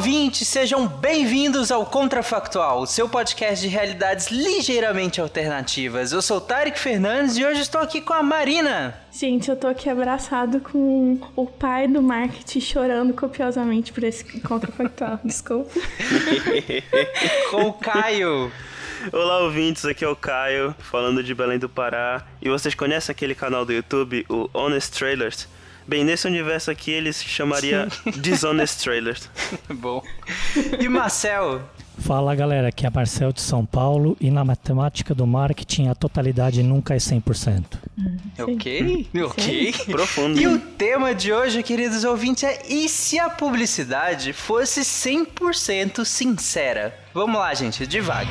Olá, ouvintes, sejam bem-vindos ao Contrafactual, o seu podcast de realidades ligeiramente alternativas. Eu sou o Tarek Fernandes e hoje estou aqui com a Marina. Gente, eu tô aqui abraçado com o pai do marketing chorando copiosamente por esse Contrafactual, desculpa. com o Caio. Olá, ouvintes, aqui é o Caio, falando de Belém do Pará. E vocês conhecem aquele canal do YouTube, o Honest Trailers? Bem, nesse universo aqui ele se chamaria Dishonest Trailers. Bom. E Marcel? Fala galera, aqui é Marcel de São Paulo e na matemática do marketing a totalidade nunca é 100%. Hum, ok, ok. Profundo. E o tema de hoje, queridos ouvintes, é e se a publicidade fosse 100% sincera? Vamos lá, gente, devagar.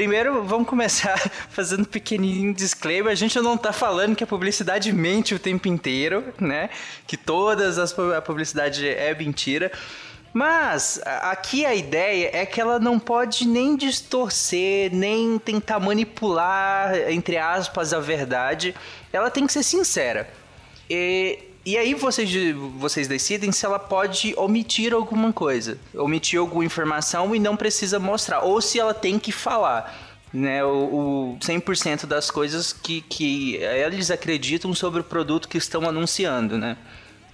Primeiro vamos começar fazendo um pequenininho disclaimer. A gente não tá falando que a publicidade mente o tempo inteiro, né? Que todas as a publicidade é mentira. Mas aqui a ideia é que ela não pode nem distorcer, nem tentar manipular, entre aspas, a verdade. Ela tem que ser sincera. E e aí vocês, vocês decidem se ela pode omitir alguma coisa, omitir alguma informação e não precisa mostrar, ou se ela tem que falar. Né, o, o 100% das coisas que, que eles acreditam sobre o produto que estão anunciando, né?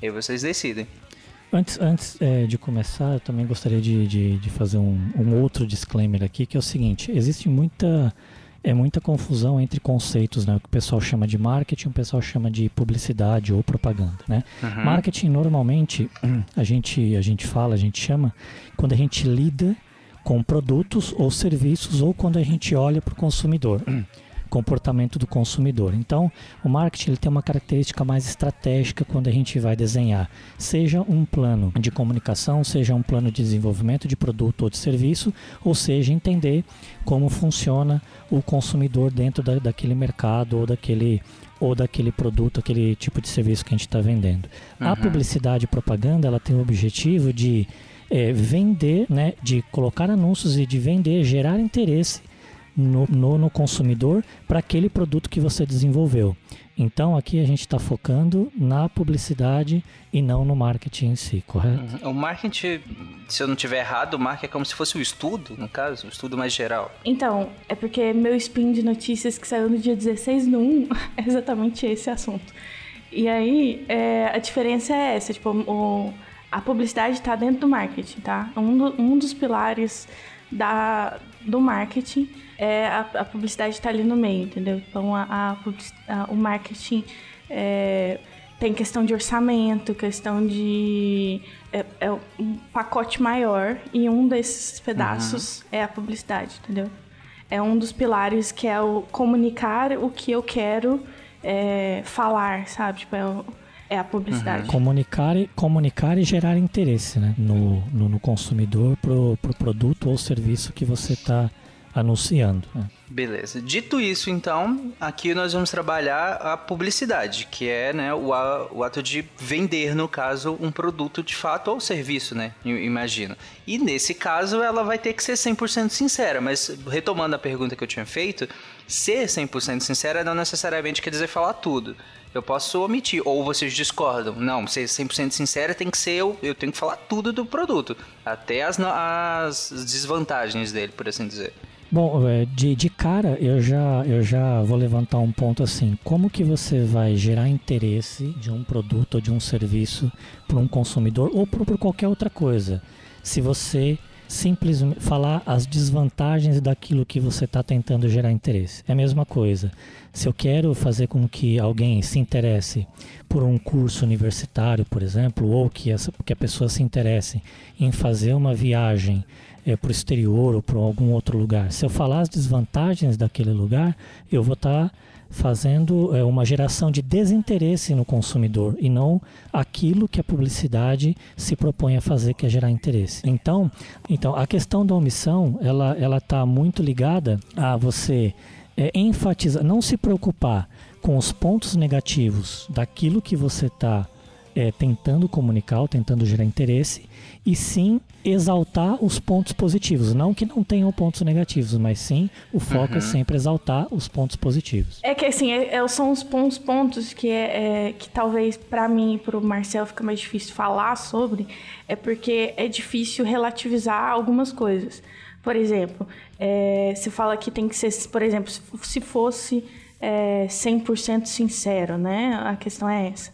E vocês decidem. Antes, antes é, de começar, eu também gostaria de, de, de fazer um, um outro disclaimer aqui, que é o seguinte, existe muita é muita confusão entre conceitos, né? O que o pessoal chama de marketing, o pessoal chama de publicidade ou propaganda, né? Uhum. Marketing normalmente a gente a gente fala, a gente chama quando a gente lida com produtos ou serviços ou quando a gente olha para o consumidor comportamento do consumidor. Então, o marketing ele tem uma característica mais estratégica quando a gente vai desenhar, seja um plano de comunicação, seja um plano de desenvolvimento de produto ou de serviço, ou seja, entender como funciona o consumidor dentro da, daquele mercado ou daquele ou daquele produto, aquele tipo de serviço que a gente está vendendo. Uhum. A publicidade e propaganda ela tem o objetivo de é, vender, né, de colocar anúncios e de vender, gerar interesse no, no, no consumidor para aquele produto que você desenvolveu. Então aqui a gente está focando na publicidade e não no marketing em si, correto? Uhum. O marketing, se eu não tiver errado, o marketing é como se fosse o estudo, no caso, o estudo mais geral. Então, é porque meu spin de notícias que saiu no dia 16 do 1 é exatamente esse assunto. E aí, é, a diferença é essa, tipo, o, a publicidade está dentro do marketing, tá? Um, do, um dos pilares da, do marketing é a, a publicidade está ali no meio, entendeu? Então a, a, o marketing é, tem questão de orçamento, questão de é, é, um pacote maior e um desses pedaços uhum. é a publicidade, entendeu? É um dos pilares que é o comunicar o que eu quero é, falar, sabe? Tipo, é o, é a publicidade. Uhum. Comunicar, e, comunicar e gerar interesse né? no, no, no consumidor pro, pro produto ou serviço que você está anunciando. Né? Beleza. Dito isso, então, aqui nós vamos trabalhar a publicidade, que é né, o, o ato de vender, no caso, um produto de fato ou serviço, né? Imagino. E nesse caso, ela vai ter que ser 100% sincera, mas retomando a pergunta que eu tinha feito, ser 100% sincera não necessariamente quer dizer falar tudo. Eu posso omitir, ou vocês discordam. Não, ser 100% sincera tem que ser eu, eu tenho que falar tudo do produto, até as, as desvantagens dele, por assim dizer. Bom, é, de, de cara eu já, eu já vou levantar um ponto assim. Como que você vai gerar interesse de um produto ou de um serviço para um consumidor ou por qualquer outra coisa? se você simplesmente falar as desvantagens daquilo que você está tentando gerar interesse. É a mesma coisa. Se eu quero fazer com que alguém se interesse por um curso universitário, por exemplo, ou que, essa, que a pessoa se interesse em fazer uma viagem é, para o exterior ou para algum outro lugar, se eu falar as desvantagens daquele lugar, eu vou estar. Tá fazendo é, uma geração de desinteresse no consumidor e não aquilo que a publicidade se propõe a fazer, que é gerar interesse. Então, então a questão da omissão, ela ela está muito ligada a você é, enfatizar, não se preocupar com os pontos negativos daquilo que você está é, tentando comunicar, ou tentando gerar interesse, e sim exaltar os pontos positivos. Não que não tenham pontos negativos, mas sim o foco é uhum. é sempre exaltar os pontos positivos. É que assim, é, é, são os pontos, pontos que, é, é que talvez para mim e para o Marcel fica mais difícil falar sobre, é porque é difícil relativizar algumas coisas. Por exemplo, é, você fala que tem que ser, por exemplo, se fosse é, 100% sincero, né? A questão é essa.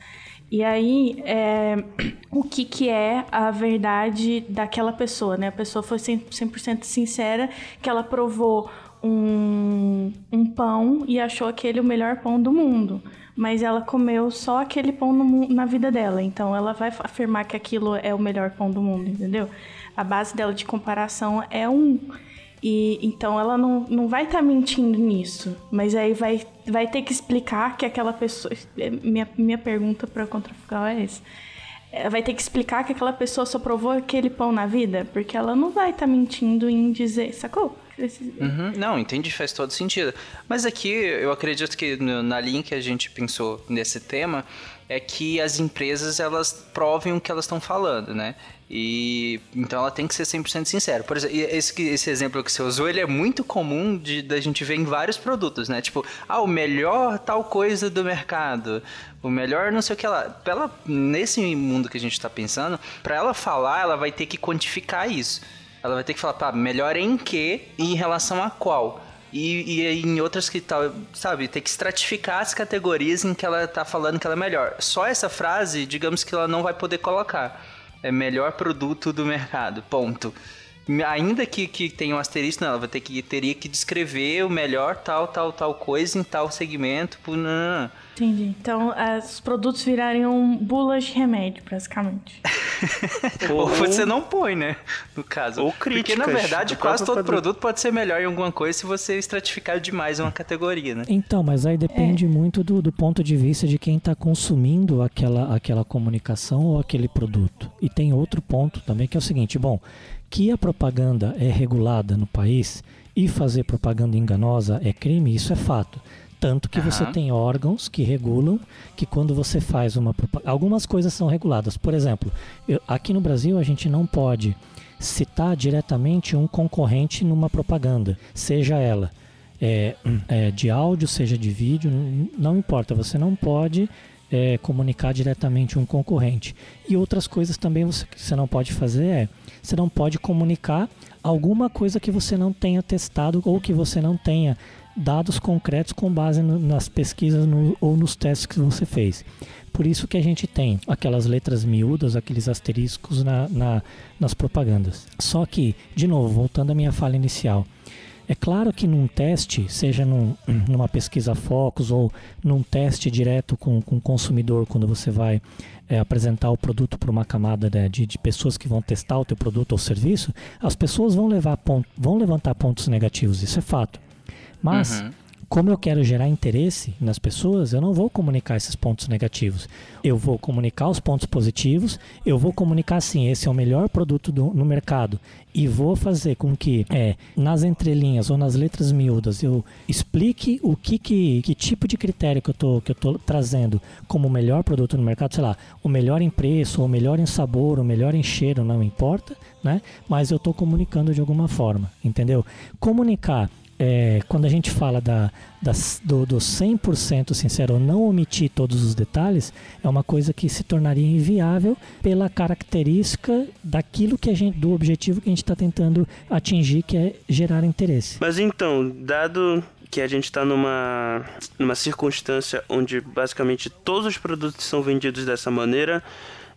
E aí, é, o que, que é a verdade daquela pessoa, né? A pessoa foi 100%, 100 sincera que ela provou um, um pão e achou aquele o melhor pão do mundo. Mas ela comeu só aquele pão no, na vida dela. Então, ela vai afirmar que aquilo é o melhor pão do mundo, entendeu? A base dela de comparação é um. E então ela não, não vai estar tá mentindo nisso, mas aí vai, vai ter que explicar que aquela pessoa. É, minha, minha pergunta para contrafiscal é essa. É, vai ter que explicar que aquela pessoa só provou aquele pão na vida, porque ela não vai estar tá mentindo em dizer, sacou? Uhum, não, entendi, faz todo sentido. Mas aqui eu acredito que na linha que a gente pensou nesse tema é que as empresas elas provem o que elas estão falando, né? E então ela tem que ser 100% sincera. Por exemplo, esse, esse exemplo que você usou, ele é muito comum de da gente ver em vários produtos, né? Tipo, ah, o melhor tal coisa do mercado, o melhor não sei o que lá. Ela, nesse mundo que a gente está pensando, para ela falar, ela vai ter que quantificar isso. Ela vai ter que falar, tá, melhor em que e em relação a qual. E, e, em outras que tal, sabe, tem que estratificar as categorias em que ela tá falando que ela é melhor. Só essa frase, digamos que ela não vai poder colocar é melhor produto do mercado, ponto. Ainda que, que tenha um asterisco, não, ela vai ter que, teria que descrever o melhor tal, tal, tal coisa em tal segmento. Não, não, não. Entendi. Então, os produtos virariam bulas de remédio, basicamente. Ou você não põe, né? No caso. Ou críticas. Porque, na verdade, quase todo produto. produto pode ser melhor em alguma coisa se você estratificar demais uma categoria, né? Então, mas aí depende é. muito do, do ponto de vista de quem está consumindo aquela, aquela comunicação ou aquele produto. E tem outro ponto também que é o seguinte, bom, que a propaganda é regulada no país e fazer propaganda enganosa é crime, isso é fato. Tanto que uhum. você tem órgãos que regulam que quando você faz uma algumas coisas são reguladas. Por exemplo, eu, aqui no Brasil a gente não pode citar diretamente um concorrente numa propaganda, seja ela é, é, de áudio, seja de vídeo, não importa. Você não pode é, comunicar diretamente um concorrente. E outras coisas também você, você não pode fazer é você não pode comunicar alguma coisa que você não tenha testado ou que você não tenha dados concretos com base no, nas pesquisas no, ou nos testes que você fez. Por isso que a gente tem aquelas letras miúdas, aqueles asteriscos na, na, nas propagandas. Só que, de novo, voltando à minha fala inicial, é claro que num teste, seja num, numa pesquisa Focus ou num teste direto com o consumidor, quando você vai é, apresentar o produto para uma camada né, de, de, pessoas que vão testar o teu produto ou serviço, as pessoas vão, levar ponto, vão levantar pontos negativos, isso é fato. Mas, uhum. Como eu quero gerar interesse nas pessoas, eu não vou comunicar esses pontos negativos. Eu vou comunicar os pontos positivos, eu vou comunicar sim, esse é o melhor produto do, no mercado. E vou fazer com que, é, nas entrelinhas ou nas letras miúdas, eu explique o que, que, que tipo de critério que eu tô, que eu trazendo como o melhor produto no mercado, sei lá, o melhor em preço, o melhor em sabor, o melhor em cheiro, não importa, né? Mas eu estou comunicando de alguma forma, entendeu? Comunicar é, quando a gente fala da, do, do 100% sincero, não omitir todos os detalhes, é uma coisa que se tornaria inviável pela característica daquilo que a gente, do objetivo que a gente está tentando atingir, que é gerar interesse. Mas então, dado que a gente está numa, numa circunstância onde basicamente todos os produtos são vendidos dessa maneira,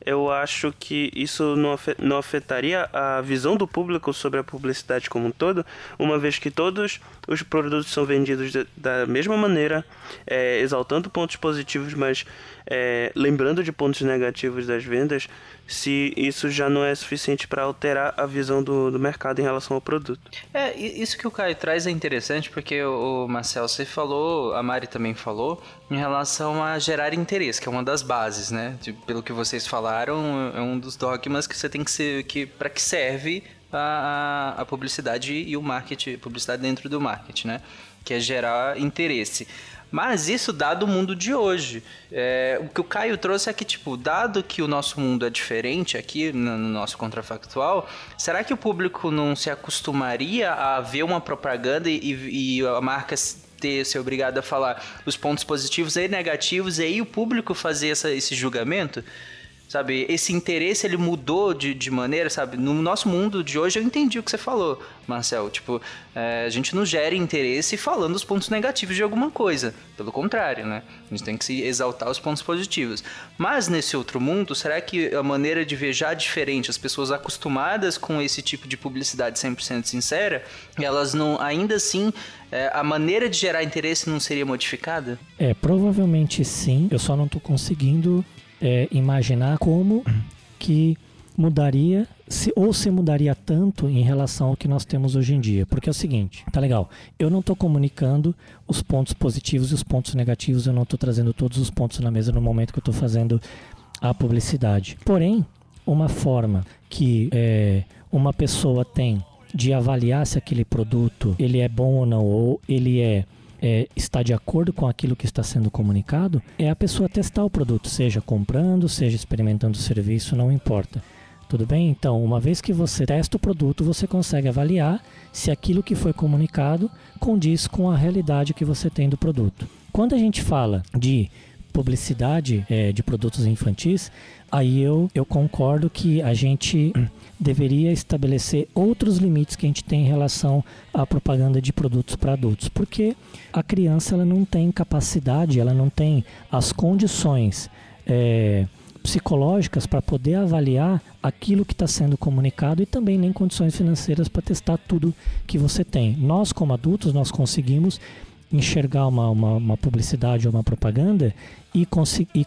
eu acho que isso não, afe- não afetaria a visão do público sobre a publicidade como um todo, uma vez que todos os produtos são vendidos da mesma maneira, é, exaltando pontos positivos, mas é, lembrando de pontos negativos das vendas, se isso já não é suficiente para alterar a visão do, do mercado em relação ao produto. É, isso que o Caio traz é interessante porque o Marcel, você falou, a Mari também falou, em relação a gerar interesse, que é uma das bases, né? De- pelo que vocês falaram, é um dos dogmas que você tem que ser, que, para que serve a, a- a publicidade e o marketing, publicidade dentro do marketing, né? Que é gerar interesse. Mas isso dado o mundo de hoje. É, o que o Caio trouxe é que, tipo, dado que o nosso mundo é diferente aqui no, no nosso contrafactual, será que o público não se acostumaria a ver uma propaganda e, e a marca ter ser obrigada a falar os pontos positivos e negativos e aí o público fazer essa- esse julgamento? Sabe, esse interesse ele mudou de, de maneira, sabe? No nosso mundo de hoje eu entendi o que você falou, Marcel. Tipo, é, a gente não gera interesse falando os pontos negativos de alguma coisa. Pelo contrário, né? A gente tem que se exaltar os pontos positivos. Mas nesse outro mundo, será que a maneira de ver já é diferente, as pessoas acostumadas com esse tipo de publicidade 100% sincera, elas não, ainda assim, é, a maneira de gerar interesse não seria modificada? É, provavelmente sim. Eu só não tô conseguindo é, imaginar como que mudaria, se, ou se mudaria tanto em relação ao que nós temos hoje em dia. Porque é o seguinte, tá legal, eu não estou comunicando os pontos positivos e os pontos negativos, eu não estou trazendo todos os pontos na mesa no momento que eu estou fazendo a publicidade. Porém, uma forma que é, uma pessoa tem de avaliar se aquele produto ele é bom ou não, ou ele é é, está de acordo com aquilo que está sendo comunicado, é a pessoa testar o produto, seja comprando, seja experimentando o serviço, não importa. Tudo bem? Então, uma vez que você testa o produto, você consegue avaliar se aquilo que foi comunicado condiz com a realidade que você tem do produto. Quando a gente fala de publicidade é, de produtos infantis, aí eu, eu concordo que a gente deveria estabelecer outros limites que a gente tem em relação à propaganda de produtos para adultos, porque a criança ela não tem capacidade, ela não tem as condições é, psicológicas para poder avaliar aquilo que está sendo comunicado e também nem condições financeiras para testar tudo que você tem. Nós, como adultos, nós conseguimos enxergar uma, uma, uma publicidade ou uma propaganda e, e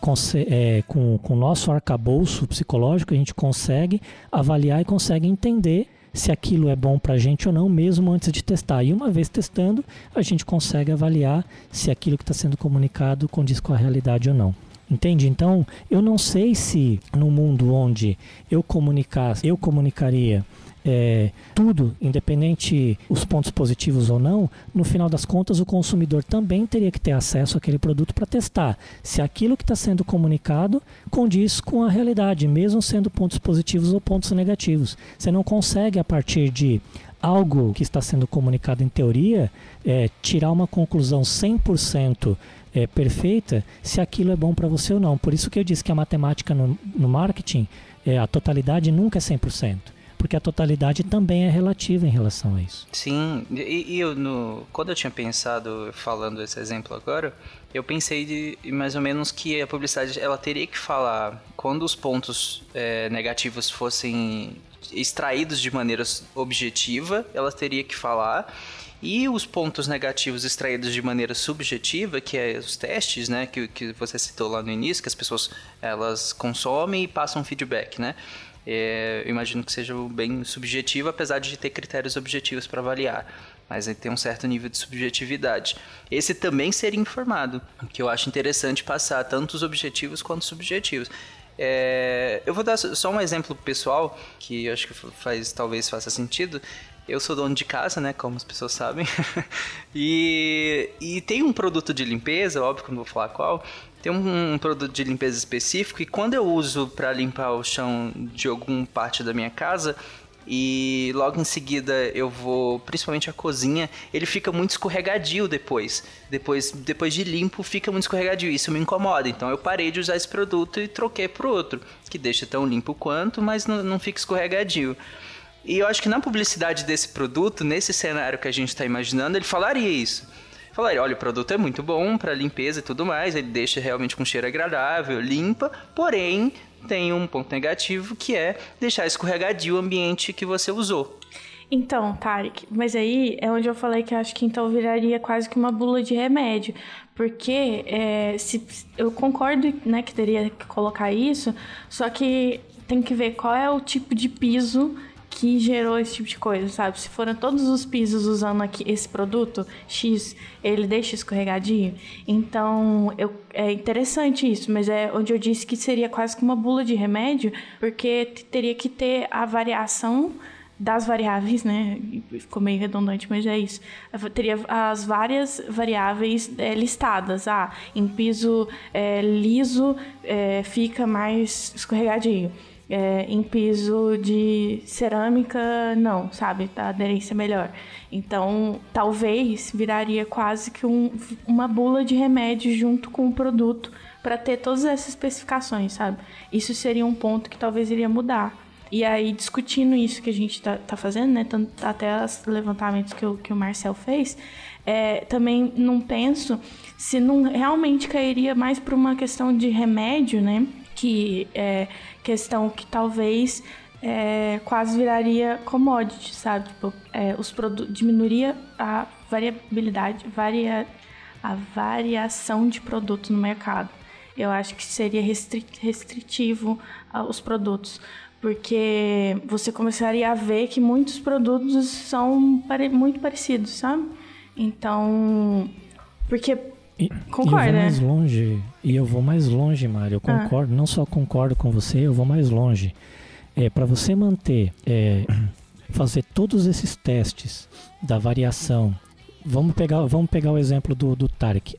é, com, com o nosso arcabouço psicológico a gente consegue avaliar e consegue entender se aquilo é bom para a gente ou não, mesmo antes de testar. E uma vez testando, a gente consegue avaliar se aquilo que está sendo comunicado condiz com a realidade ou não. Entende? Então, eu não sei se no mundo onde eu comunicasse, eu comunicaria é, tudo, independente os pontos positivos ou não, no final das contas o consumidor também teria que ter acesso àquele produto para testar se aquilo que está sendo comunicado condiz com a realidade, mesmo sendo pontos positivos ou pontos negativos. Você não consegue, a partir de algo que está sendo comunicado em teoria, é, tirar uma conclusão 100% é, perfeita se aquilo é bom para você ou não. Por isso que eu disse que a matemática no, no marketing, é, a totalidade nunca é 100% porque a totalidade também é relativa em relação a isso. Sim, e, e eu no, quando eu tinha pensado, falando esse exemplo agora, eu pensei de, mais ou menos que a publicidade ela teria que falar quando os pontos é, negativos fossem extraídos de maneira objetiva, ela teria que falar. E os pontos negativos extraídos de maneira subjetiva, que é os testes, né, que, que você citou lá no início, que as pessoas elas consomem e passam feedback, né? É, eu imagino que seja bem subjetivo, apesar de ter critérios objetivos para avaliar. Mas tem um certo nível de subjetividade. Esse também seria informado, que eu acho interessante passar tanto os objetivos quanto os subjetivos. É, eu vou dar só um exemplo pessoal, que eu acho que faz, talvez faça sentido. Eu sou dono de casa, né? Como as pessoas sabem. e, e tem um produto de limpeza, óbvio que não vou falar qual, tem um, um, produto de limpeza específico e quando eu uso para limpar o chão de alguma parte da minha casa e logo em seguida eu vou, principalmente a cozinha, ele fica muito escorregadio depois. Depois, depois de limpo, fica muito escorregadio. Isso me incomoda. Então eu parei de usar esse produto e troquei por outro, que deixa tão limpo quanto, mas não, não fica escorregadio. E eu acho que na publicidade desse produto, nesse cenário que a gente está imaginando, ele falaria isso falaria, olha, o produto é muito bom para limpeza e tudo mais, ele deixa realmente com cheiro agradável, limpa, porém, tem um ponto negativo que é deixar escorregadio o ambiente que você usou. Então, Tarek, mas aí é onde eu falei que acho que então viraria quase que uma bula de remédio. Porque é, se, eu concordo né, que teria que colocar isso, só que tem que ver qual é o tipo de piso que gerou esse tipo de coisa, sabe? Se foram todos os pisos usando aqui esse produto X, ele deixa escorregadio. Então, eu, é interessante isso, mas é onde eu disse que seria quase que uma bula de remédio, porque teria que ter a variação das variáveis, né? Ficou meio redundante, mas é isso. Teria as várias variáveis é, listadas. Ah, em piso é, liso é, fica mais escorregadio. É, em piso de cerâmica, não, sabe? A aderência é melhor. Então, talvez viraria quase que um, uma bula de remédio junto com o produto para ter todas essas especificações, sabe? Isso seria um ponto que talvez iria mudar. E aí, discutindo isso que a gente tá, tá fazendo, né? Tanto, até os levantamentos que o, que o Marcel fez, é, também não penso se não realmente cairia mais para uma questão de remédio, né? Que é questão que talvez é, quase viraria commodity, sabe? Tipo, é, os diminuiria a variabilidade, varia, a variação de produtos no mercado. Eu acho que seria restritivo aos produtos porque você começaria a ver que muitos produtos são pare muito parecidos, sabe? Então, porque e, concorda? E eu vou mais longe, e eu vou mais longe, Mário. Eu ah. concordo, ah. não só concordo com você, eu vou mais longe. É para você manter, é, fazer todos esses testes da variação. Vamos pegar, vamos pegar o exemplo do, do Tarek.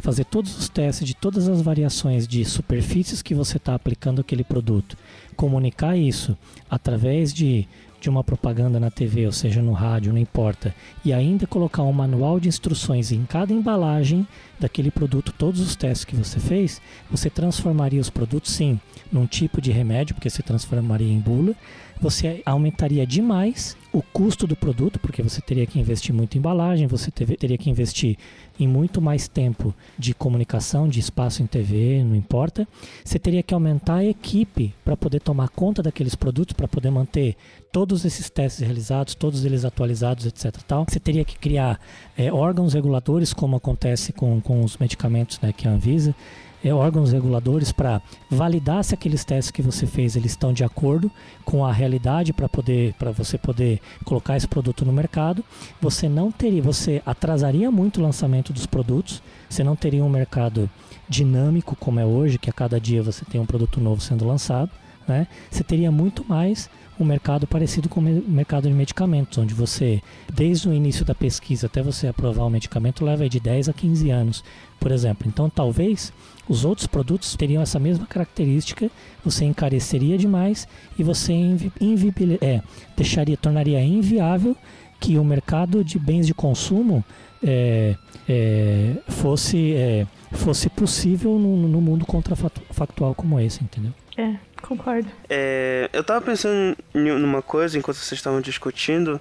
Fazer todos os testes de todas as variações de superfícies que você está aplicando aquele produto comunicar isso através de, de uma propaganda na TV, ou seja, no rádio, não importa, e ainda colocar um manual de instruções em cada embalagem daquele produto, todos os testes que você fez, você transformaria os produtos, sim, num tipo de remédio, porque você transformaria em bula, você aumentaria demais o custo do produto, porque você teria que investir muito em embalagem, você teve, teria que investir em muito mais tempo de comunicação, de espaço em TV, não importa. Você teria que aumentar a equipe para poder tomar conta daqueles produtos, para poder manter todos esses testes realizados, todos eles atualizados, etc. Tal. Você teria que criar é, órgãos reguladores, como acontece com, com os medicamentos né, que a Anvisa é, órgãos reguladores para validar se aqueles testes que você fez eles estão de acordo com a realidade para poder para você poder colocar esse produto no mercado. Você não teria, você atrasaria muito o lançamento dos produtos. Você não teria um mercado dinâmico como é hoje, que a cada dia você tem um produto novo sendo lançado. Né? Você teria muito mais um mercado parecido com o mercado de medicamentos, onde você, desde o início da pesquisa até você aprovar o medicamento, leva de 10 a 15 anos, por exemplo. Então, talvez os outros produtos teriam essa mesma característica, você encareceria demais e você invi, invi, é, deixaria, tornaria inviável que o mercado de bens de consumo é, é, fosse, é, fosse possível no, no mundo contrafactual como esse, entendeu? É, concordo. É, eu tava pensando numa coisa enquanto vocês estavam discutindo,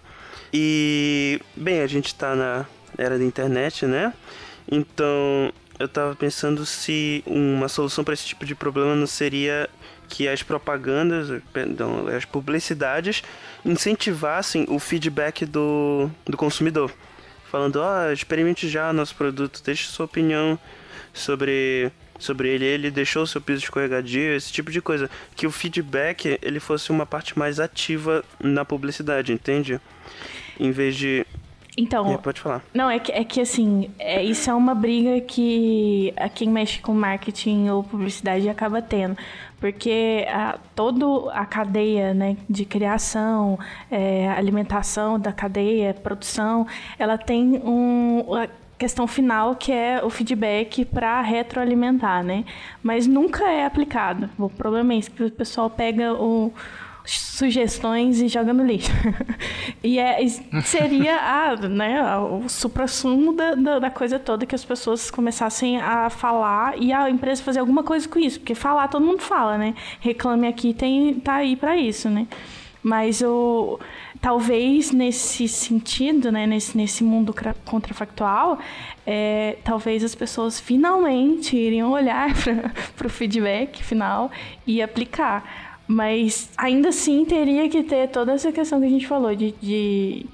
e, bem, a gente tá na era da internet, né? Então, eu tava pensando se uma solução para esse tipo de problema não seria que as propagandas, perdão, as publicidades incentivassem o feedback do, do consumidor. Falando, oh, experimente já nosso produto, deixe sua opinião sobre, sobre ele, ele deixou seu piso escorregadio, esse tipo de coisa. Que o feedback ele fosse uma parte mais ativa na publicidade, entende? Em vez de então. É, pode falar. Não, é que, é que assim, é, isso é uma briga que a quem mexe com marketing ou publicidade acaba tendo. Porque a, toda a cadeia né, de criação, é, alimentação da cadeia, produção, ela tem um. A questão final que é o feedback para retroalimentar, né? Mas nunca é aplicado. O problema é isso, que o pessoal pega o sugestões e joga no lixo. e é, seria a, né, o supra-sumo da, da, da, coisa toda que as pessoas começassem a falar e a empresa fazer alguma coisa com isso. Porque falar todo mundo fala, né? Reclame aqui, tem, tá aí para isso, né? Mas o talvez nesse sentido, né, nesse, nesse mundo contrafactual, é, talvez as pessoas finalmente iriam olhar para o feedback final e aplicar. Mas ainda assim teria que ter toda essa questão que a gente falou de, de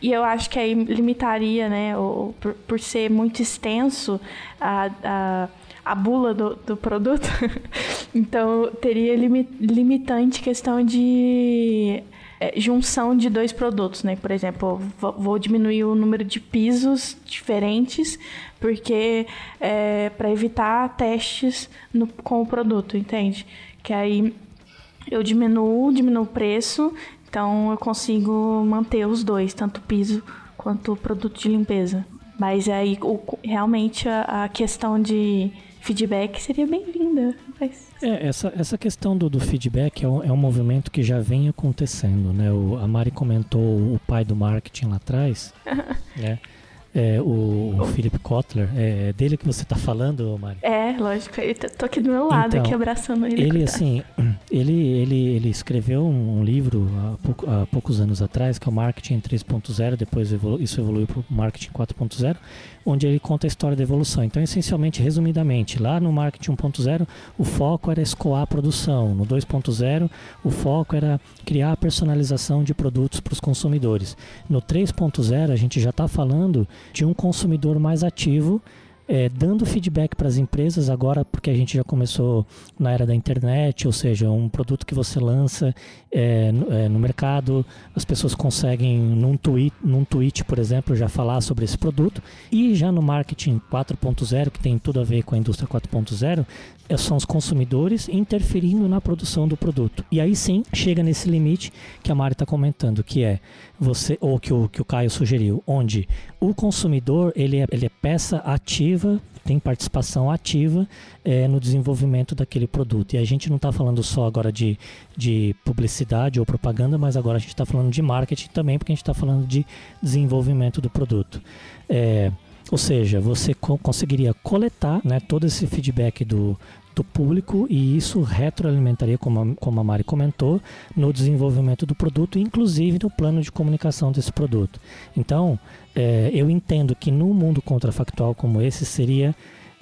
e eu acho que aí limitaria, né, o, por, por ser muito extenso a, a, a bula do, do produto. então, teria limi, limitante questão de é, junção de dois produtos, né? Por exemplo, vou, vou diminuir o número de pisos diferentes, porque é, para evitar testes no, com o produto, entende? Que aí eu diminuo, diminuo o preço então eu consigo manter os dois, tanto o piso quanto o produto de limpeza. Mas aí o, realmente a, a, questão de feedback seria bem linda. Mas... É, essa, essa questão do, do feedback é um, é um movimento que já vem acontecendo, né? O, a Mari comentou o pai do marketing lá atrás, né? É, o, o Philip Kotler, é dele que você está falando, Mari? É, lógico, eu tô aqui do meu lado, então, aqui abraçando ele. Ele, assim, ele, ele, ele escreveu um, livro há, pouco, há, poucos anos atrás, que é o Marketing 3.0, depois evolu isso evoluiu para o Marketing 4.0, onde ele conta a história da evolução. Então, essencialmente, resumidamente, lá no Marketing 1.0, o foco era escoar a produção. No 2.0, o foco era criar a personalização de produtos para os consumidores. No 3.0, a gente já está falando de um consumidor mais ativo é, dando feedback para as empresas agora, porque a gente já começou na era da internet, ou seja, um produto que você lança é, no, é, no, mercado, as pessoas conseguem num tweet, num tweet, por exemplo, já falar sobre esse produto. E já no marketing 4.0, que tem tudo a ver com a indústria 4.0, é, são os consumidores interferindo na produção do produto. E aí sim chega nesse limite que a Mari está comentando, que é você ou que o, que o Caio sugeriu, onde o consumidor ele é, ele é peça ativa, tem participação ativa é, no desenvolvimento daquele produto. E a gente não está falando só agora de, de publicidade ou propaganda, mas agora a gente está falando de marketing também, porque a gente está falando de desenvolvimento do produto. É, ou seja, você co conseguiria coletar né, todo esse feedback do, do público e isso retroalimentaria, como a, como a Mari comentou, no desenvolvimento do produto, inclusive no plano de comunicação desse produto. Então, é, eu entendo que no mundo contrafactual como esse seria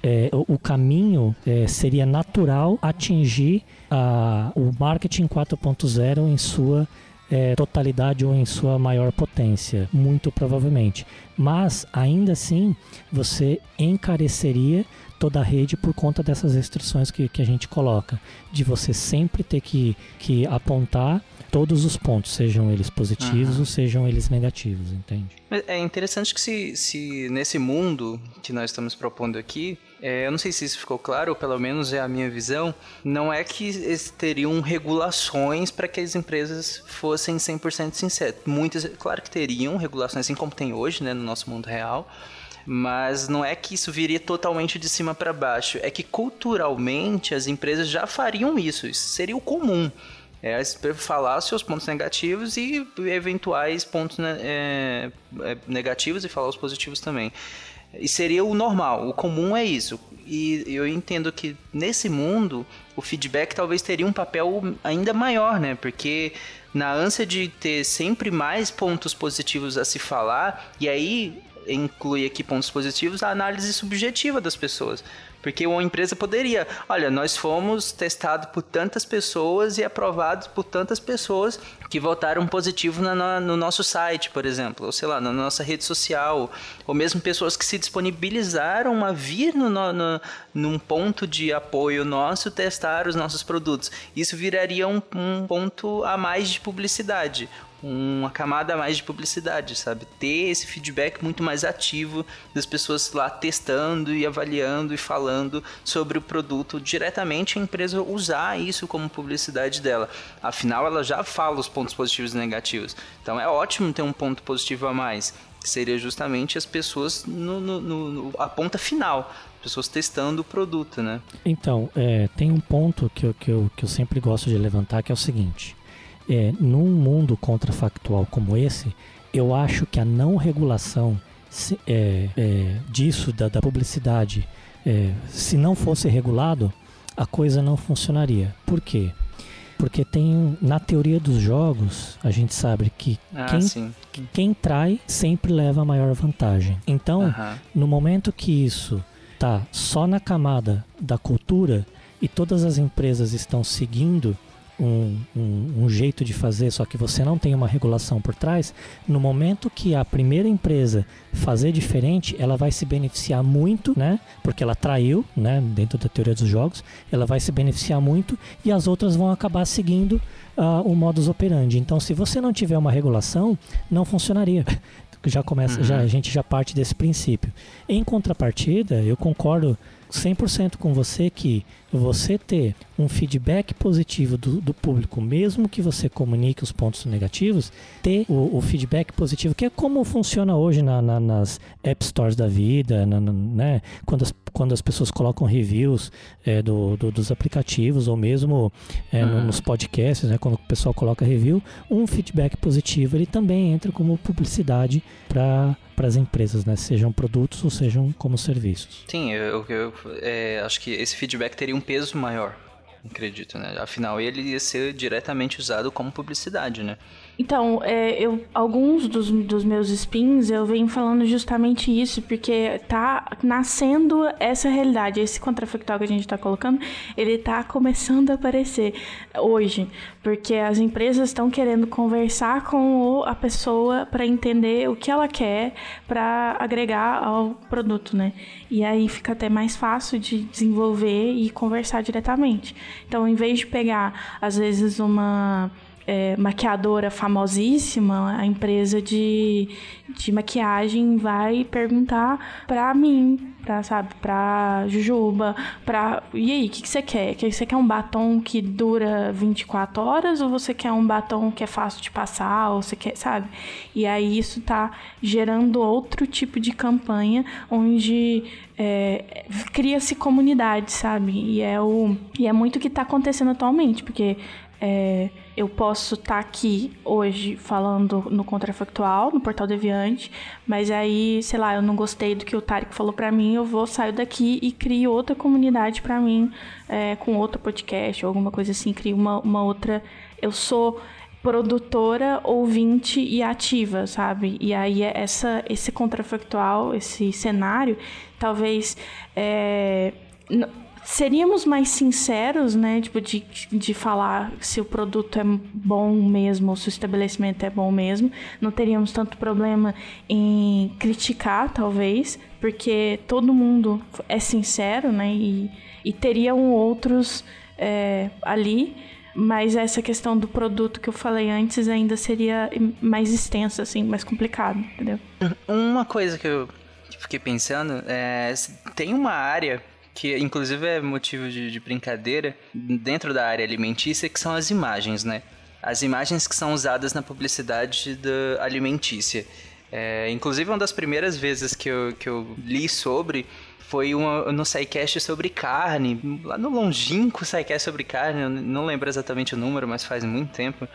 é, o, caminho é, seria natural atingir a, o marketing 4.0 em sua é, totalidade ou em sua maior potência, muito provavelmente. Mas ainda assim, você encareceria toda a rede por conta dessas restrições que, que a gente coloca, de você sempre ter que, que apontar todos os pontos, sejam eles positivos uhum. ou sejam eles negativos, entende? É interessante que se, se nesse mundo que nós estamos propondo aqui, é, eu não sei se isso ficou claro, ou pelo menos é a minha visão, não é que eles teriam regulações para que as empresas fossem 100% sinceras. Muitas, claro que teriam regulações, assim como tem hoje, né, no nosso mundo real, mas não é que isso viria totalmente de cima para baixo, é que culturalmente as empresas já fariam isso, isso seria o comum. É falar seus pontos negativos e eventuais pontos né, é, é, negativos e falar os positivos também. E seria o normal, o comum é isso. E eu entendo que nesse mundo o feedback talvez teria um papel ainda maior, né? Porque na ânsia de ter sempre mais pontos positivos a se falar, e aí inclui aqui pontos positivos, a análise subjetiva das pessoas. Porque uma empresa poderia, olha, nós fomos testados por tantas pessoas e aprovados por tantas pessoas que votaram positivo na, no nosso site, por exemplo, ou sei lá, na nossa rede social, ou mesmo pessoas que se disponibilizaram a vir no, no, num ponto de apoio nosso testar os nossos produtos. Isso viraria um, um ponto a mais de publicidade, uma camada mais de publicidade, sabe? Ter esse feedback muito mais ativo das pessoas lá testando e avaliando e falando sobre o produto diretamente a empresa usar isso como publicidade dela. Afinal, ela já fala os pontos positivos e negativos. Então é ótimo ter um ponto positivo a mais, que seria justamente as pessoas no, no, no a ponta final pessoas testando o produto, né? Então, é, tem um ponto que eu, que, eu, que eu sempre gosto de levantar que é o seguinte: é, num mundo contrafactual como esse, eu acho que a não regulação se, é, é, disso, da, da publicidade, é, se não fosse regulado, a coisa não funcionaria. Por quê? Porque tem, na teoria dos jogos, a gente sabe que Ah, quem, quem trai sempre leva a maior vantagem. Então, Aham. no momento que isso tá só na camada da cultura e todas as empresas estão seguindo um, um- um jeito de fazer, só que você não tem uma regulação por trás, no momento que a primeira empresa fazer diferente, ela vai se beneficiar muito, né? Porque ela traiu, né? Dentro da teoria dos jogos, ela vai se beneficiar muito e as outras vão acabar seguindo ah, o modus operandi. Então, se você não tiver uma regulação, não funcionaria. Já começa, já, a gente já parte desse princípio. Em contrapartida, eu concordo 100% com você que você ter um feedback positivo do, do público, mesmo que você comunique os pontos negativos, ter o, o feedback positivo, que é como funciona hoje na- na- nas app stores da vida, na- na- né? quando, as, quando as pessoas colocam reviews é, do, do- dos aplicativos ou mesmo é, no- nos podcasts, né? quando o pessoal coloca review, um feedback positivo ele também entra como publicidade para as empresas, né? sejam produtos ou sejam como serviços. Sim, eu, eu- é, acho que esse feedback teria um peso maior, acredito, né? Afinal, ele ia ser diretamente usado como publicidade, né? Então, é, eu, alguns dos, dos meus spins eu venho falando justamente isso, porque tá nascendo essa realidade, esse contrafactual que a gente tá colocando, ele tá começando a aparecer hoje, porque as empresas estão querendo conversar com a pessoa para entender o que ela quer para agregar ao produto, né? E aí fica até mais fácil de desenvolver e conversar diretamente. Então, em vez de pegar, às vezes, uma é, maquiadora famosíssima, a empresa de, de maquiagem vai perguntar pra mim, pra, sabe, pra Jujuba, pra... E aí, o que, que você quer? Que Você quer um batom que dura 24 horas ou você quer um batom que é fácil de passar? Ou você quer, sabe? E aí isso tá gerando outro tipo de campanha onde é, cria-se comunidade, sabe? E é, o, e é muito o que tá acontecendo atualmente, porque é, eu posso estar aqui hoje falando no Contrafactual, no Portal Deviante, mas aí, sei lá, eu não gostei do que o Tarek falou pra mim, eu vou sair daqui e crio outra comunidade pra mim, é, com outro podcast ou alguma coisa assim, crio uma, uma outra. Eu sou produtora, ouvinte e ativa, sabe? E aí essa, esse contrafactual, esse cenário, talvez é, seríamos mais sinceros, né? Tipo, de, de falar se o produto é bom mesmo, se o estabelecimento é bom mesmo. Não teríamos tanto problema em criticar, talvez, porque todo mundo é sincero, né? E, e teriam outros é, ali. Mas essa questão do produto que eu falei antes ainda seria mais extensa, assim, mais complicado, entendeu? Uma coisa que eu fiquei pensando é tem uma área que inclusive é motivo de, de brincadeira dentro da área alimentícia que são as imagens, né? As imagens que são usadas na publicidade da alimentícia. É, inclusive uma das primeiras vezes que eu, que eu li sobre foi uma, no SciCast sobre carne, lá no longínquo SciCast sobre carne, não lembro exatamente o número, mas faz muito tempo.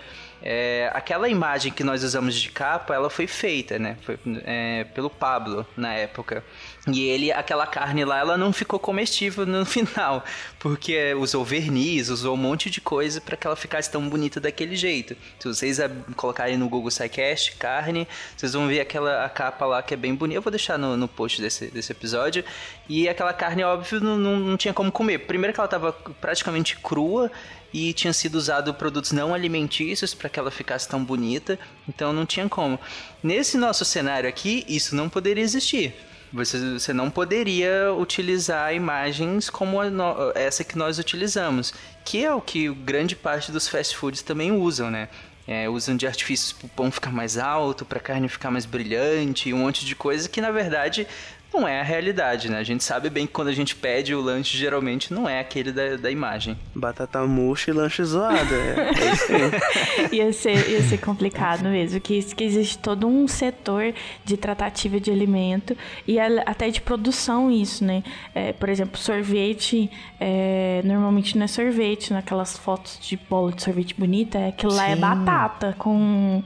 É, aquela imagem que nós usamos de capa, ela foi feita, né? Foi é, pelo Pablo na época. E ele, aquela carne lá, ela não ficou comestível no final, porque usou verniz, usou um monte de coisa para que ela ficasse tão bonita daquele jeito. Se vocês colocarem no Google SciCast, carne, vocês vão ver aquela a capa lá que é bem bonita. Eu vou deixar no, no post desse, desse episódio. E aquela carne, óbvio, não, não, não tinha como comer. Primeiro que ela estava praticamente crua e tinha sido usado produtos não alimentícios para que ela ficasse tão bonita, então não tinha como. Nesse nosso cenário aqui, isso não poderia existir. Você, você não poderia utilizar imagens como no, essa que nós utilizamos, que é o que grande parte dos fast foods também usam, né? É, usam de artifícios para o pão ficar mais alto, para a carne ficar mais brilhante, um monte de coisa que na verdade não é a realidade, né? A gente sabe bem que quando a gente pede o lanche, geralmente não é aquele da, da imagem. Batata murcha e lanche zoado, é, é isso aí. ia, ser, ia ser complicado mesmo, que, que existe todo um setor de tratativa de alimento e até de produção isso, né? É, por exemplo, sorvete, é, normalmente não é sorvete, naquelas fotos de bola de sorvete bonita, aquilo lá é batata com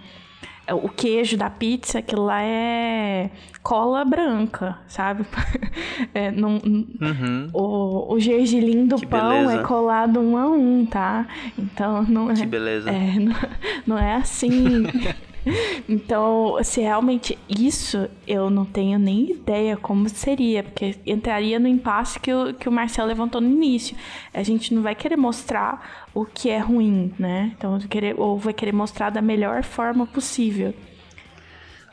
o queijo da pizza, aquilo lá é cola branca, sabe? É, não, Uhum. o, o gergelim do Que pão beleza. é colado um a um, tá? Então não é. Que beleza. É, não, não é assim. então, se realmente isso eu não tenho nem ideia como seria, porque entraria no impasse que o, que o Marcelo levantou no início. A gente não vai querer mostrar o que é ruim, né? Então, querer, ou vai querer mostrar da melhor forma possível.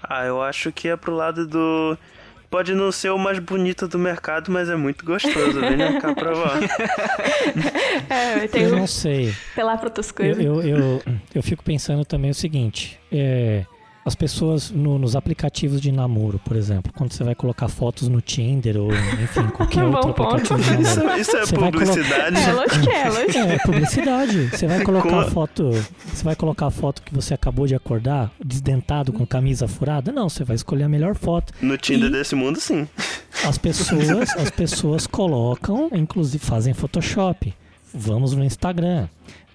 Ah, eu acho que é pro lado do. Pode não ser o mais bonito do mercado, mas é muito gostoso. Vem cá provar. É, Eu que não sei. apelar pra outras Eu, coisas. eu, eu, eu fico pensando também o seguinte: é, as pessoas no- nos aplicativos de namoro, por exemplo, quando você vai colocar fotos no Tinder ou, enfim, qualquer Bom outro ponto. aplicativo de Isso, namoro. isso é Você vai colo- publicidade. É, é. É, publicidade. Você vai colocar Como- foto. Você vai colocar a foto que você acabou de acordar, desdentado, com camisa furada? Não, você vai escolher a melhor foto. No Tinder E- desse mundo, sim. As pessoas, as pessoas colocam, inclusive fazem Photoshop. Vamos no Instagram.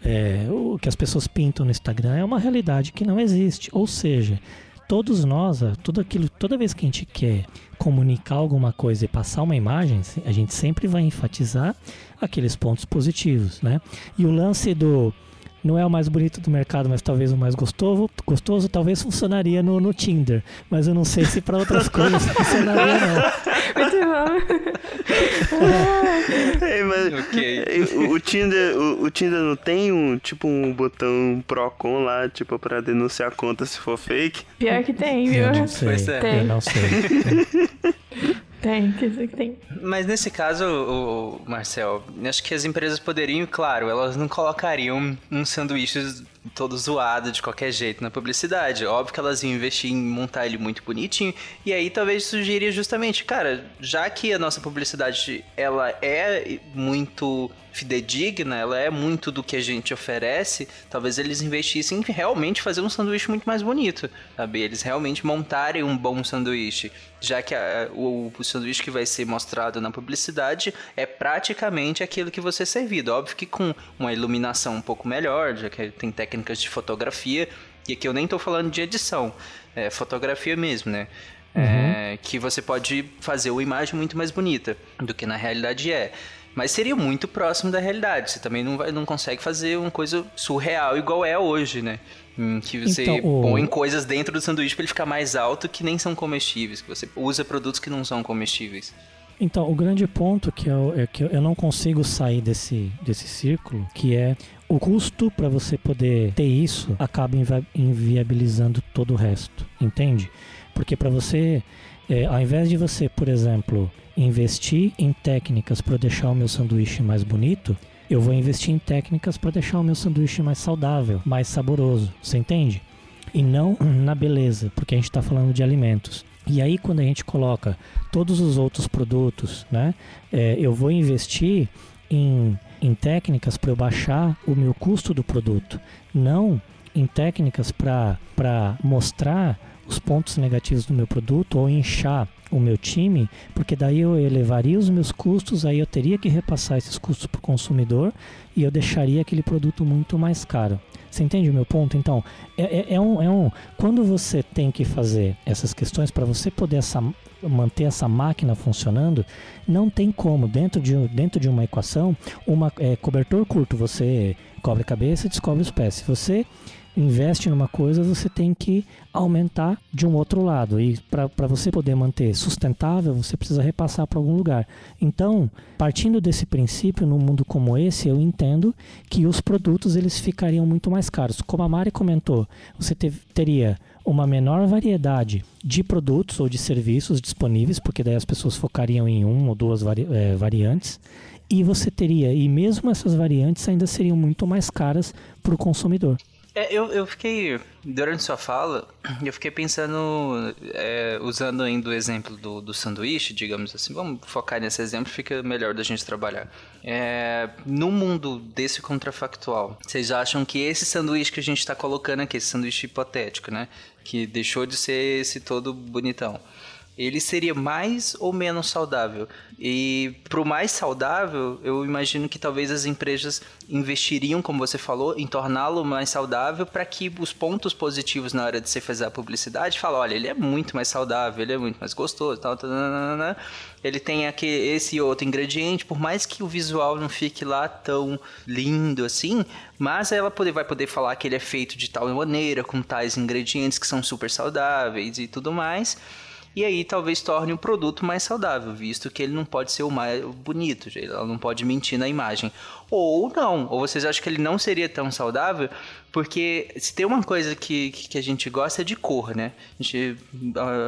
É, o que as pessoas pintam no Instagram é uma realidade que não existe. Ou seja, todos nós, ah, tudo aquilo, toda vez que a gente quer comunicar alguma coisa e passar uma imagem, a gente sempre vai enfatizar aqueles pontos positivos, né? E o lance do não é o mais bonito do mercado, mas talvez o mais gostoso, gostoso talvez funcionaria no, no Tinder, mas eu não sei se para outras coisas funcionaria não. Muito bom. É, mas Ok. o, o Tinder, o, o Tinder não tem um tipo um botão Procon lá, tipo, pra denunciar a conta se for fake? Pior que tem, viu? Eu não sei, Pois é. eu não sei. Tem, que tem. Mas nesse caso, o, o Marcel, acho que as empresas poderiam, claro, elas não colocariam um sanduíche todo zoado de qualquer jeito na publicidade. Óbvio que elas iam investir em montar ele muito bonitinho. E aí talvez sugeriria justamente, cara, já que a nossa publicidade ela é muito fidedigna, ela é muito do que a gente oferece, talvez eles investissem em realmente fazer um sanduíche muito mais bonito, sabe? Eles realmente montarem um bom sanduíche, já que a- o, o sanduíche que vai ser mostrado na publicidade é praticamente aquilo que você é servido. Óbvio que com uma iluminação um pouco melhor, já que tem técnicas de fotografia, e aqui eu nem tô falando de edição, é fotografia mesmo, né? É, que você pode fazer uma imagem muito mais bonita do que na realidade é. Mas seria muito próximo da realidade. Você também não, vai, não consegue fazer uma coisa surreal igual é hoje, né? Em que você Então, o- põe coisas dentro do sanduíche para ele ficar mais alto que nem são comestíveis. Que você usa produtos que não são comestíveis. Então, o grande ponto que eu, é que eu não consigo sair desse, desse círculo, que é o custo para você poder ter isso acaba invi- inviabilizando todo o resto, entende? Porque para você, é, ao invés de você, por exemplo, investir em técnicas para deixar o meu sanduíche mais bonito, eu vou investir em técnicas para deixar o meu sanduíche mais saudável, mais saboroso, você entende? E não na beleza, porque a gente está falando de alimentos. E aí, quando a gente coloca todos os outros produtos, né, é, eu vou investir em, em técnicas para eu baixar o meu custo do produto, não em técnicas para mostrar os pontos negativos do meu produto ou inchar o meu time, porque daí eu elevaria os meus custos, aí eu teria que repassar esses custos para o consumidor e eu deixaria aquele produto muito mais caro. Você entende o meu ponto? Então, é, é- é um, é um. Quando você tem que fazer essas questões para você poder essa, manter essa máquina funcionando, não tem como. Dentro de, dentro de uma equação, uma é, cobertor curto, você cobre a cabeça e descobre os pés. Se você investe numa coisa, você tem que aumentar de um outro lado. E para você poder manter sustentável, você precisa repassar para algum lugar. Então, partindo desse princípio, num mundo como esse, eu entendo que os produtos eles ficariam muito mais caros. Como a Mari comentou, você te- teria uma menor variedade de produtos ou de serviços disponíveis, porque daí as pessoas focariam em uma ou duas vari- eh, variantes. E você teria, e mesmo essas variantes ainda seriam muito mais caras para o consumidor. É, eu, eu fiquei, durante sua fala, eu fiquei pensando, é, usando ainda o exemplo do, do sanduíche, digamos assim, vamos focar nesse exemplo, fica melhor da gente trabalhar. É, no mundo desse contrafactual, vocês acham que esse sanduíche que a gente está colocando aqui, esse sanduíche hipotético, né, que deixou de ser esse todo bonitão, ele seria mais ou menos saudável. E para o mais saudável, eu imagino que talvez as empresas investiriam, como você falou, em torná-lo mais saudável para que os pontos positivos na hora de você fazer a publicidade, fala, olha, ele é muito mais saudável, ele é muito mais gostoso, tal, tal, tal, tal, ele tem aqui esse outro ingrediente, por mais que o visual não fique lá tão lindo assim, mas ela poder, vai poder falar que ele é feito de tal maneira, com tais ingredientes que são super saudáveis e tudo mais e aí talvez torne o produto mais saudável, visto que ele não pode ser o mais bonito, ela não pode mentir na imagem. Ou não, ou vocês acham que ele não seria tão saudável, porque se tem uma coisa que, que a gente gosta é de cor, né? A gente,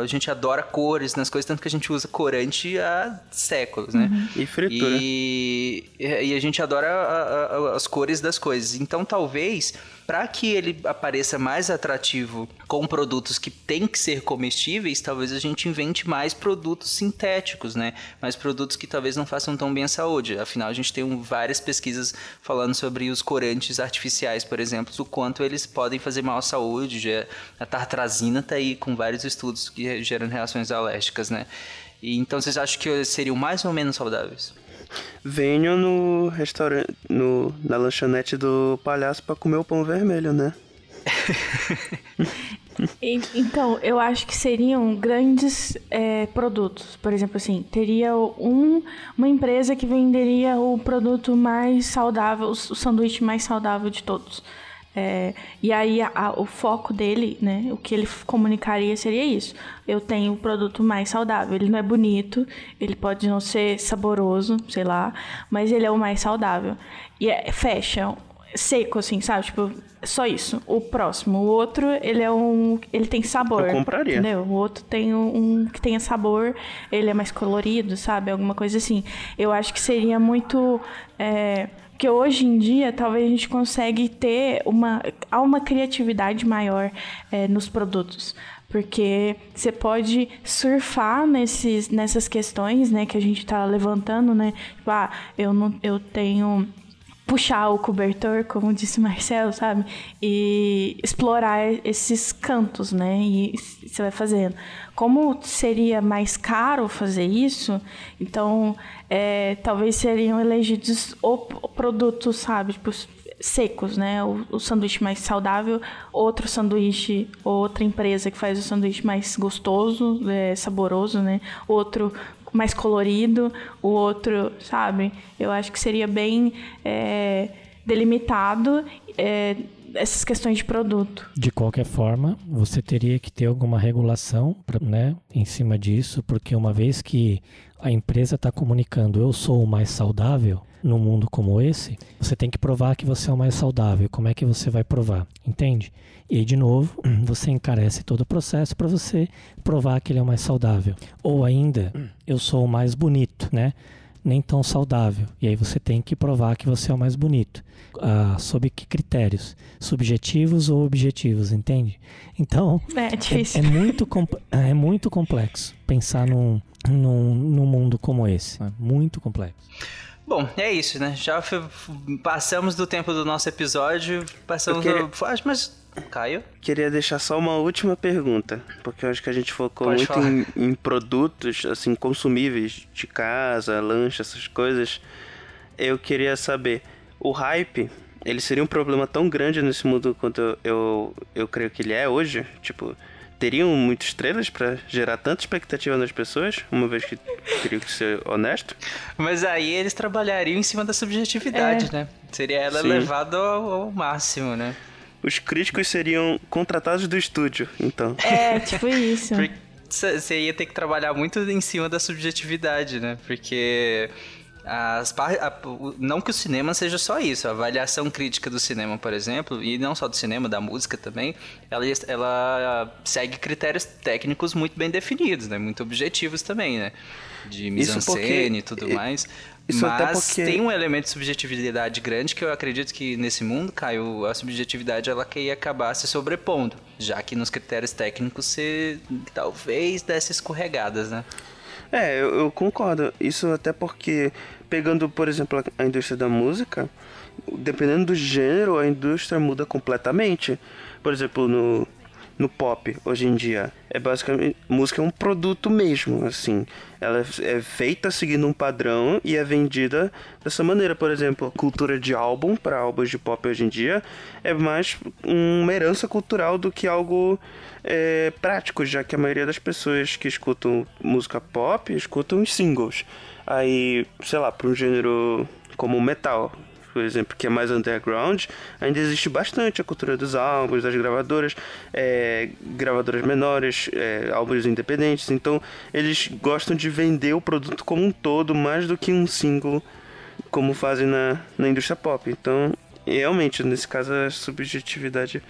a gente adora cores nas coisas, tanto que a gente usa corante há séculos, né? Uhum. E fritura. E, e a gente adora a, a, as cores das coisas. Então talvez para que ele apareça mais atrativo com produtos que têm que ser comestíveis, talvez a gente invente mais produtos sintéticos, né? Mais produtos que talvez não façam tão bem à saúde. Afinal, a gente tem um, várias pesquisas falando sobre os corantes artificiais, por exemplo, o quanto eles podem fazer mal à saúde. A tartrazina está aí com vários estudos que geram reações alérgicas, né? E, então, vocês acham que seriam mais ou menos saudáveis? venho no restaurante, no, na lanchonete do palhaço para comer o pão vermelho, né? então, eu acho que seriam grandes é, produtos. Por exemplo, assim, teria um, uma empresa que venderia o produto mais saudável, o sanduíche mais saudável de todos. É, e aí a, a, o foco dele, né, o que ele comunicaria seria isso. Eu tenho o produto mais saudável. Ele não é bonito, ele pode não ser saboroso, sei lá, mas ele é o mais saudável. E é fecha, seco assim, sabe? Tipo, só isso. O próximo, o outro, ele é um, ele tem sabor. Eu compraria. Entendeu? O outro tem um, um que tenha sabor, ele é mais colorido, sabe? Alguma coisa assim. Eu acho que seria muito é, porque hoje em dia, talvez a gente consegue ter uma, há uma criatividade maior é, nos produtos. Porque você pode surfar nesses, nessas questões, né, que a gente está levantando, né? Tipo, ah, eu, não, eu tenho puxar o cobertor, como disse Marcelo, sabe? E explorar esses cantos, né? E você vai fazendo. Como seria mais caro fazer isso, então é, talvez seriam elegidos o produtos, sabe? Tipo, secos, né? O, o, sanduíche mais saudável, outro sanduíche, outra empresa que faz o sanduíche mais gostoso, é, saboroso, né? Outro mais colorido, o outro, sabe? Eu acho que seria bem é, delimitado é, essas questões de produto. De qualquer forma, você teria que ter alguma regulação né, em cima disso, porque uma vez que a empresa está comunicando eu sou o mais saudável, num mundo como esse, você tem que provar que você é o mais saudável. Como é que você vai provar? Entende? E aí, de novo, você encarece todo o processo para você provar que ele é o mais saudável. Ou ainda, eu sou o mais bonito, né? Nem tão saudável. E aí você tem que provar que você é o mais bonito. Ah, sob que critérios? Subjetivos ou objetivos, entende? Então, é, é, é muito, é muito complexo pensar num, num, num mundo como esse. É muito complexo. Bom, é isso, né? Já passamos do tempo do nosso episódio, passamos queria... do... Mas, Caio? Queria deixar só uma última pergunta, porque eu acho que a gente focou Pode muito em, em, produtos, assim, consumíveis de casa, lanche, essas coisas. Eu queria saber, o hype, ele seria um problema tão grande nesse mundo quanto eu, eu, eu creio que ele é hoje? Tipo, teriam muitas estrelas para gerar tanta expectativa nas pessoas, uma vez que teriam que ser honesto. Mas aí eles trabalhariam em cima da subjetividade, é. né? Seria ela levada ao, ao, máximo, né? Os críticos seriam contratados do estúdio, então. É, tipo isso. Você ia ter que trabalhar muito em cima da subjetividade, né? Porque as, a, não que o cinema seja só isso, a avaliação crítica do cinema, por exemplo, e não só do cinema, da música também, ela, ela segue critérios técnicos muito bem definidos, né? Muito objetivos também, né? De mise-en-scène e tudo mais. Isso Mas porque... tem um elemento de subjetividade grande que eu acredito que nesse mundo, Caio, a subjetividade ela que ia acabar se sobrepondo, já que nos critérios técnicos você talvez desse escorregadas, né? É, eu, eu, concordo. Isso até porque, pegando, por exemplo, a indústria da música, dependendo do gênero, a indústria muda completamente. Por exemplo, no, no pop hoje em dia. É basicamente. Música é um produto mesmo, assim. Ela é feita seguindo um padrão e é vendida dessa maneira. Por exemplo, cultura de álbum para álbuns de pop hoje em dia é mais uma herança cultural do que algo é, prático, já que a maioria das pessoas que escutam música pop escutam os singles. Aí, sei lá, para um gênero como metal, por exemplo, que é mais underground, ainda existe bastante a cultura dos álbuns, das gravadoras, é, gravadoras menores, é, álbuns independentes. Então, eles gostam de vender o produto como um todo, mais do que um single, como fazem na, na indústria pop. Então, realmente, nesse caso, a subjetividade.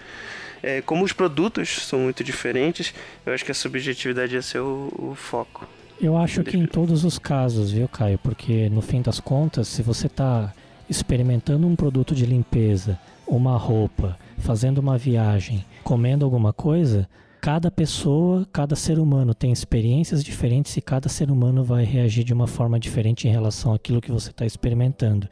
É, como os produtos são muito diferentes, eu acho que a subjetividade ia ser o, o foco. Eu acho que em todos os casos, viu, Caio? Porque no fim das contas, se você está experimentando um produto de limpeza, uma roupa, fazendo uma viagem, comendo alguma coisa, cada pessoa, cada ser humano tem experiências diferentes e cada ser humano vai reagir de uma forma diferente em relação àquilo que você está experimentando.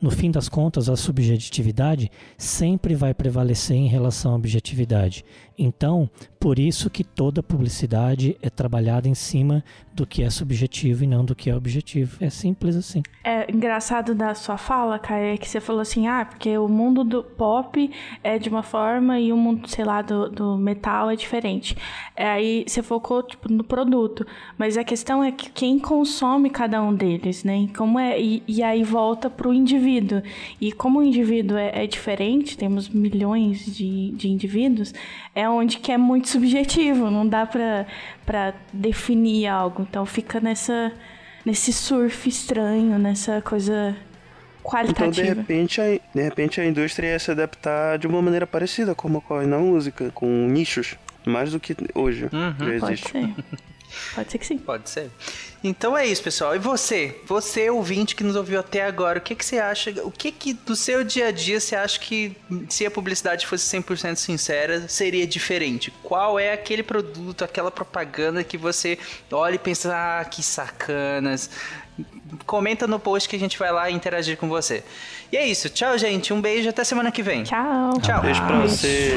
No fim das contas, a subjetividade sempre vai prevalecer em relação à objetividade. Então, por isso que toda publicidade é trabalhada em cima do que é subjetivo e não do que é objetivo. É simples assim. É engraçado da sua fala, Caio, é que você falou assim, ah, porque o mundo do pop é de uma forma e o mundo, sei lá, do, do metal é diferente. É, aí você focou, tipo, no produto. Mas a questão é que quem consome cada um deles, né? Como é, e, e aí volta pro indivíduo. E como o indivíduo é, é diferente, temos milhões de, de indivíduos, é onde que é muito subjetivo, não dá para definir algo. Então fica nessa nesse surf estranho, nessa coisa qualitativa. Então, de repente, a, de repente a indústria ia se adaptar de uma maneira parecida como ocorre na música, com nichos, mais do que hoje uhum, já existe. Pode ser. Pode ser que sim. Pode ser. Então é isso, pessoal. E você? Você, ouvinte que nos ouviu até agora, o que, que você acha? O que, que do seu dia a dia você acha que se a publicidade fosse 100% sincera, seria diferente? Qual é aquele produto, aquela propaganda que você olha e pensa, ah, que sacanas. Comenta no post que a gente vai lá interagir com você. E é isso. Tchau, gente. Um beijo. Até semana que vem. Tchau. Tchau. Beijo pra você.